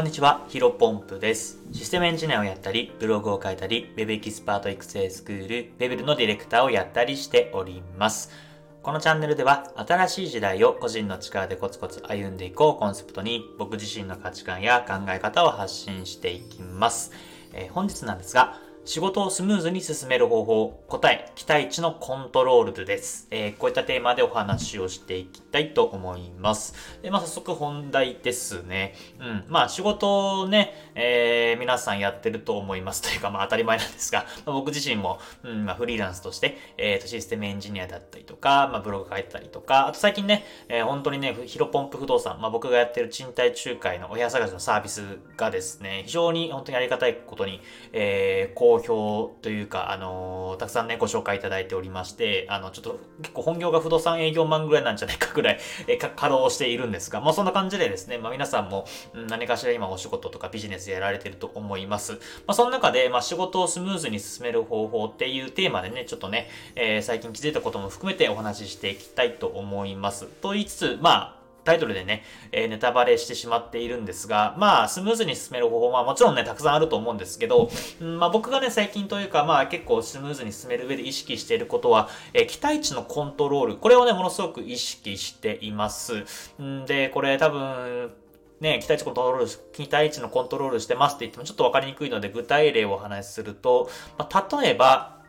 こんにちは、ヒロポンプです。システムエンジニアをやったり、ブログを書いたり、Web エキスパート育成スクール、ベベルのディレクターをやったりしております。このチャンネルでは、新しい時代を個人の力でコツコツ歩んでいこうをコンセプトに、僕自身の価値観や考え方を発信していきます。えー本日なんですが、仕事をスムーズに進める方法、答え、期待値のコントロールです。えーこういったテーマでお話をしていきたいと思います。で、まあ、早速本題ですね。うん。まあ、仕事をね、えー皆さんやってると思いますというか、まあ、当たり前なんですが、まあ僕自身も、うん、まあ、フリーランスとして、えーと、システムエンジニアだったりとか、まあ、ブログ書いてたりとか、あと最近ね、えー本当にね、ヒロポンプ不動産、まあ、僕がやってる賃貸仲介のお部屋探しのサービスがですね、非常に本当にありがたいことに、えー好評というか、あのーたくさんね、ご紹介いただいておりまして、あの、ちょっと結構本業が不動産営業マンぐらいなんじゃないかぐらい、えか稼働しているんですが、まあそんな感じでですね、まあ皆さんも、うん何かしら今お仕事とかビジネスやられてると思います。まあその中で、まあ仕事をスムーズに進める方法っていうテーマでね、ちょっとね、えー最近気づいたことも含めてお話ししていきたいと思います。と言いつつ、まあ、タイトルでね、えーネタバレしてしまっているんですが、まあ、スムーズに進める方法はもちろんね、たくさんあると思うんですけど、うんまあ僕がね、最近というか、まあ結構スムーズに進める上で意識していることは、えー期待値のコントロール、これをね、ものすごく意識しています。んで、これ多分、ね、期待値コントロール、期待値のコントロールしてますって言ってもちょっとわかりにくいので具体例をお話しすると、まあ、例えば、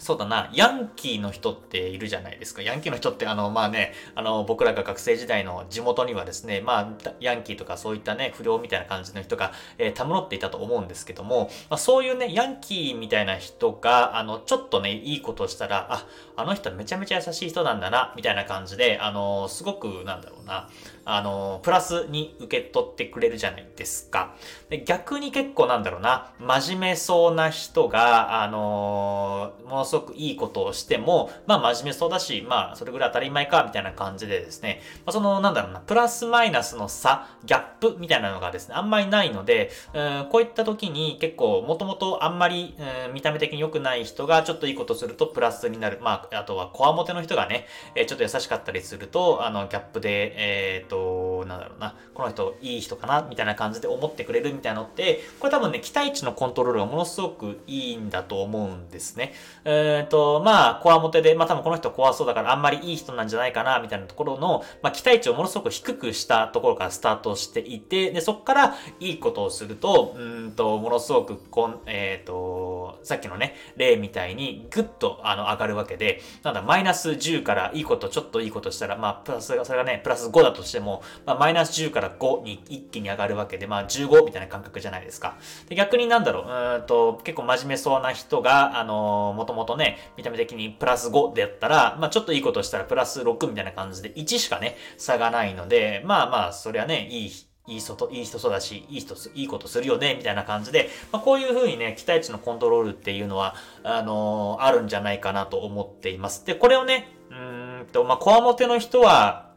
そうだな、ヤンキーの人っているじゃないですか。ヤンキーの人って、あの、まあね、あの、僕らが学生時代の地元にはですね、まあ、ヤンキーとかそういったね、不良みたいな感じの人が、えー、たむろっていたと思うんですけども、まあ、そういうね、ヤンキーみたいな人が、あの、ちょっとね、いいことをしたら、あ、あの人めちゃめちゃ優しい人なんだな、みたいな感じで、あの、すごく、なんだろうな、あの、プラスに受け取ってくれるじゃないですか。で逆に結構なんだろうな、真面目そうな人が、あのものすごくいいことをしても、まあ真面目そうだし、まあそれぐらい当たり前か、みたいな感じでですね、まあ、そのなんだろうな、プラスマイナスの差、ギャップみたいなのがですね、あんまりないので、うんこういった時に結構もともとあんまり、うん見た目的に良くない人がちょっといいことするとプラスになる。まあ、あとはコアモテの人がね、えちょっと優しかったりすると、あの、ギャップで、えっ、と、Oh. なんだろうな、この人いい人かな、みたいな感じで思ってくれるみたいなのって、これ多分ね、期待値のコントロールがものすごくいいんだと思うんですね。えっ、と、まあ、コアモテで、まあ多分この人怖そうだからあんまりいい人なんじゃないかな、みたいなところの、まあ期待値をものすごく低くしたところからスタートしていて、で、そこからいいことをすると、うんと、ものすごくこん、えっ、と、さっきのね、例みたいにぐっとあの上がるわけで、なんだ、マイナス10からいいこと、ちょっといいことしたら、まあ、プラス、それがね、プラス5だとしても、まあ、マイナス10から5に一気に上がるわけで、まあ、15みたいな感覚じゃないですか。で、逆になんだろう、うーんと、結構真面目そうな人が、あのー、もともとね、見た目的にプラス5でやったら、まあ、ちょっといいことしたらプラス6みたいな感じで1しかね、差がないので、まあまあ、そりゃね、いい、いい人と、いい人そうだし、いい人、いいことするよね、みたいな感じで、まあ、こういう風にね、期待値のコントロールっていうのは、あのーあるんじゃないかなと思っています。で、これをね、うんと、まあ、コアモテの人は、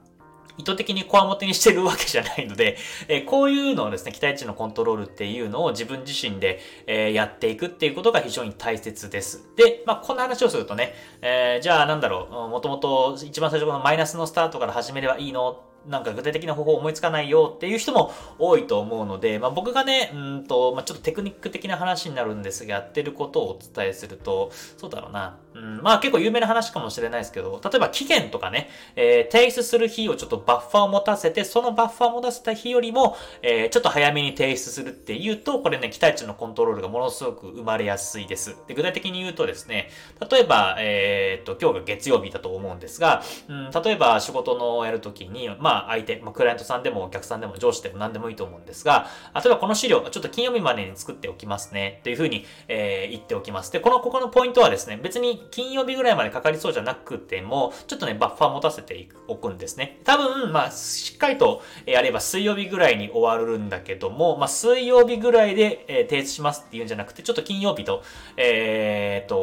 意図的にコアモテにしてるわけじゃないので、えーこういうのをですね、期待値のコントロールっていうのを自分自身で、えーやっていくっていうことが非常に大切です。で、まあ、こんな話をするとね、えーじゃあなんだろう、もともと一番最初このマイナスのスタートから始めればいいのなんか具体的な方法思いつかないよっていう人も多いと思うので、まあ、僕がね、うんと、まあ、ちょっとテクニック的な話になるんですが、やってることをお伝えすると、そうだろうな。うん、まあ結構有名な話かもしれないですけど、例えば期限とかね、えー提出する日をちょっとバッファーを持たせて、そのバッファーを持たせた日よりも、えーちょっと早めに提出するっていうと、これね、期待値のコントロールがものすごく生まれやすいです。で、具体的に言うとですね、例えば、えーっと、今日が月曜日だと思うんですが、うん、例えば仕事のやるときに、まあまあ相手、まあクライアントさんでもお客さんでも上司でも何でもいいと思うんですが、例えばこの資料、ちょっと金曜日までに作っておきますね、っていうふうに、えー言っておきます。で、この、ここのポイントはですね、別に金曜日ぐらいまでかかりそうじゃなくても、ちょっとね、バッファー持たせておくんですね。多分、まあ、しっかりとやれば水曜日ぐらいに終わるんだけども、まあ、水曜日ぐらいで、えー提出しますっていうんじゃなくて、ちょっと金曜日と、えー、と、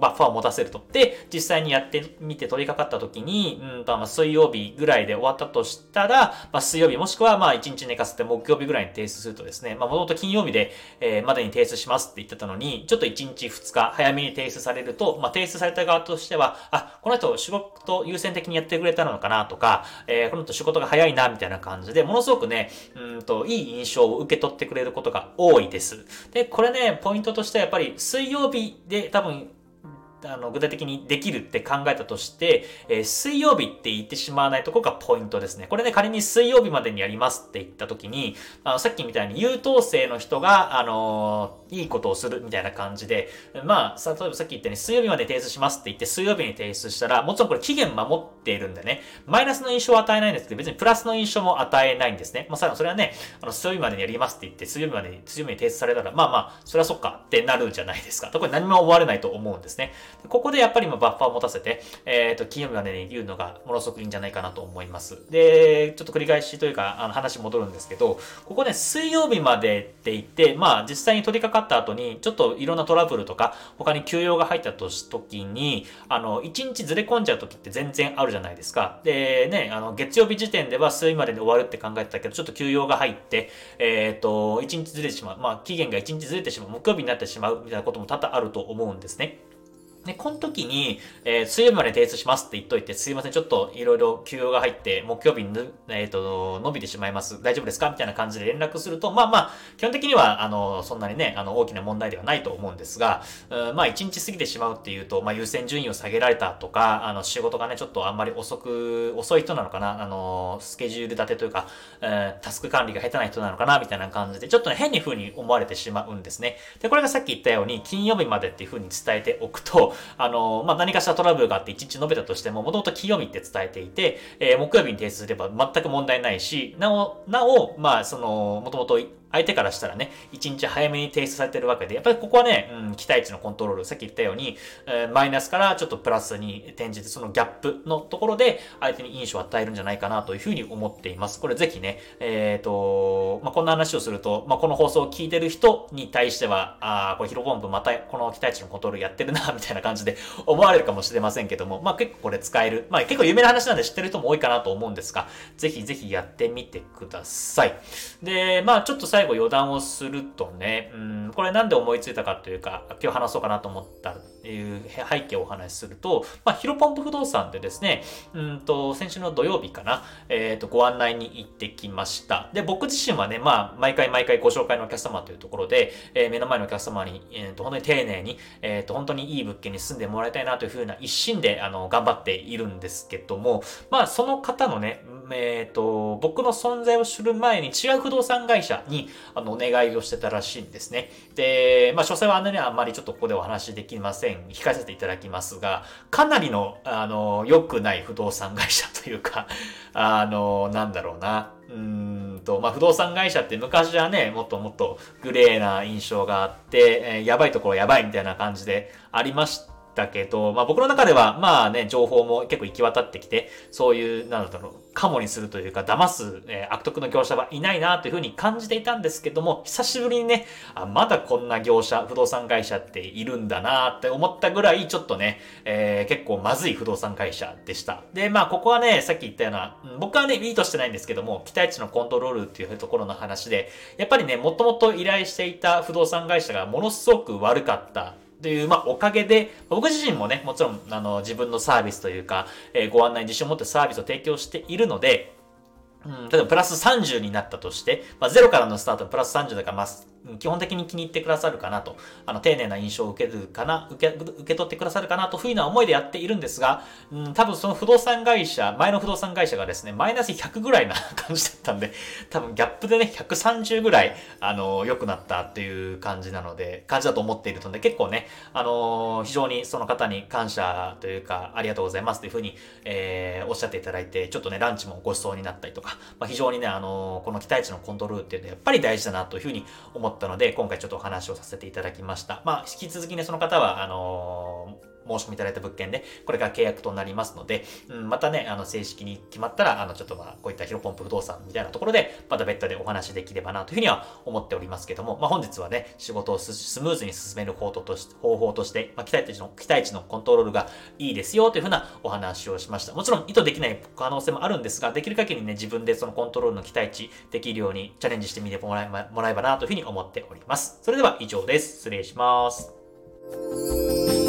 バッファーを持たせると。で、実際にやってみて取り掛かった時に、うんと、まあ、水曜日ぐらいで終わったとしたら、まあ、水曜日もしくはまあ1日寝かせて木曜日ぐらいに提出するとですね、まあもともと金曜日で、えー、までに提出しますって言ってたのに、ちょっと1日2日早めに提出されると、まあ提出された側としては、あ、この人仕事優先的にやってくれたのかなとか、えー、この人仕事が早いなみたいな感じで、ものすごくね、うんと、いい印象を受け取ってくれることが多いです。で、これね、ポイントとしてはやっぱり水曜日で多分あの具体的にできるって考えたとして、えー、水曜日って言ってしまわないとこがポイントですね。これね、仮に水曜日までにやりますって言った時に、あのさっきみたいに優等生の人が、あのー、いいことをするみたいな感じで、まあ、例えばさっき言ったように水曜日まで提出しますって言って水曜日に提出したら、もちろんこれ期限守っているんでね、マイナスの印象を与えないんですけど、別にプラスの印象も与えないんですね。まあ、さらにそれはね、あの、水曜日までにやりますって言って、水曜日までに、水曜日に提出されたら、まあまあ、それはそっかってなるじゃないですか。特に何も思われないと思うんですね。ここでやっぱり今バッファーを持たせて、えっ、ー、と、金曜日までに言うのがものすごくいいんじゃないかなと思います。で、ちょっと繰り返しというか、あの話戻るんですけど、ここね、水曜日までって言って、まあ実際に取り掛かった後に、ちょっといろんなトラブルとか、他に休養が入ったとし、時に、あの、1日ずれ込んじゃう時って全然あるじゃないですか。で、ね、あの、月曜日時点では水曜日までに終わるって考えてたけど、ちょっと休養が入って、えっ、ー、と、1日ずれてしまう。まあ、期限が1日ずれてしまう。木曜日になってしまうみたいなことも多々あると思うんですね。で、この時に、えー、水曜日まで提出しますって言っといて、すいません、ちょっといろいろ休養が入って、木曜日に、えっ、ー、と、伸びてしまいます。大丈夫ですか？みたいな感じで連絡すると、まあまあ、基本的には、あの、そんなにね、あの、大きな問題ではないと思うんですが、うん、まあ、1日過ぎてしまうっていうと、まあ、優先順位を下げられたとか、あの、仕事がね、ちょっとあんまり遅く、遅い人なのかな、あの、スケジュール立てというか、えー、タスク管理が下手な人なのかな、みたいな感じで、ちょっとね、変に風に思われてしまうんですね。で、これがさっき言ったように、金曜日までっていう風に伝えておくと、あの、まあ、何かしらトラブルがあって1日述べたとしても、もともと金曜日って伝えていて、えー、木曜日に提出すれば全く問題ないし、なお、なお、まあ、その、もともと相手からしたらね、1日早めに提出されてるわけで、やっぱりここはね、うん、期待値のコントロール、さっき言ったように、えー、マイナスからちょっとプラスに転じて、そのギャップのところで、相手に印象を与えるんじゃないかなというふうに思っています。これぜひね、えっ、ー、と、まあ、こんな話をすると、まあ、この放送を聞いてる人に対しては、ああ、これヒロポンプまたこの期待値のコントロールやってるな、みたいな感じで思われるかもしれませんけども、まあ、結構これ使える。まあ、結構有名な話なんで知ってる人も多いかなと思うんですが、ぜひぜひやってみてください。で、まあ、ちょっと最最後余談をするとね、うん、これなんで思いついたかというか、今日話そうかなと思ったっていう背景をお話しすると、まあ、ヒロポンプ不動産でですね、うんと、先週の土曜日かな、えっ、ー、と、ご案内に行ってきました。で、僕自身はね、まあ、毎回毎回ご紹介のお客様というところで、えー、目の前のお客様に、えっ、ー、と、本当に丁寧に、えっ、と、本当にいい物件に住んでもらいたいなというふうな一心で、あの、頑張っているんですけども、まあ、その方のね、えっ、と、僕の存在を知る前に違う不動産会社に、あの、お願いをしてたらしいんですね。で、まあ、詳細はあんなにはあんまりちょっとここでお話しできません。控えさせていただきますが、かなりの、あの、良くない不動産会社というか、あの、なんだろうな。うーんと、まあ、不動産会社って昔はね、もっともっとグレーな印象があって、えー、やばいところやばいみたいな感じでありました。だけど、まあ僕の中では、まあね、情報も結構行き渡ってきて、そういう、なんだろう、カモにするというか、騙す、えー、悪徳の業者はいないなというふうに感じていたんですけども、久しぶりにね、あまだこんな業者、不動産会社っているんだなって思ったぐらい、ちょっとね、えー、結構まずい不動産会社でした。で、まあここはね、さっき言ったような、僕はね、いいとしてないんですけども、期待値のコントロールっていうところの話で、やっぱりね、もともと依頼していた不動産会社がものすごく悪かったという、まあ、おかげで、僕自身もね、もちろん、あの、自分のサービスというか、えー、ご案内自信を持ってサービスを提供しているので、うん、例えばプラス30になったとして、まあ、0からのスタートプラス30だから、まあ、基本的に気に入ってくださるかなと、あの、丁寧な印象を受けるかな、受け、受け取ってくださるかなというふうな思いでやっているんですが、うん、多分その不動産会社、前の不動産会社がですね、マイナス100ぐらいな感じだったんで、多分ギャップでね、130ぐらい、あの、良くなったっていう感じなので、感じだと思っているので、結構ね、あの、非常にその方に感謝というか、ありがとうございますというふうに、えー、おっしゃっていただいて、ちょっとね、ランチもご馳走になったりとか、まあ、非常にね、あの、この期待値のコントロールっていうのはやっぱり大事だなというふうに思ってたので、今回ちょっとお話をさせていただきました。まあ、引き続きね、その方は、あのー申し込みいただいた物件で、これから契約となりますので、うん、またね、あの、正式に決まったら、あの、ちょっとまあ、こういったヒロポンプ不動産みたいなところで、また別途でお話できればなというふうには思っておりますけども、まあ、本日はね、仕事をスムーズに進める方法として、方法として、まあ、期待値の、期待値のコントロールがいいですよというふうなお話をしました。もちろん意図できない可能性もあるんですが、できる限りね、自分でそのコントロールの期待値できるようにチャレンジしてみてもらえばもらえばなというふうに思っております。それでは以上です。失礼します。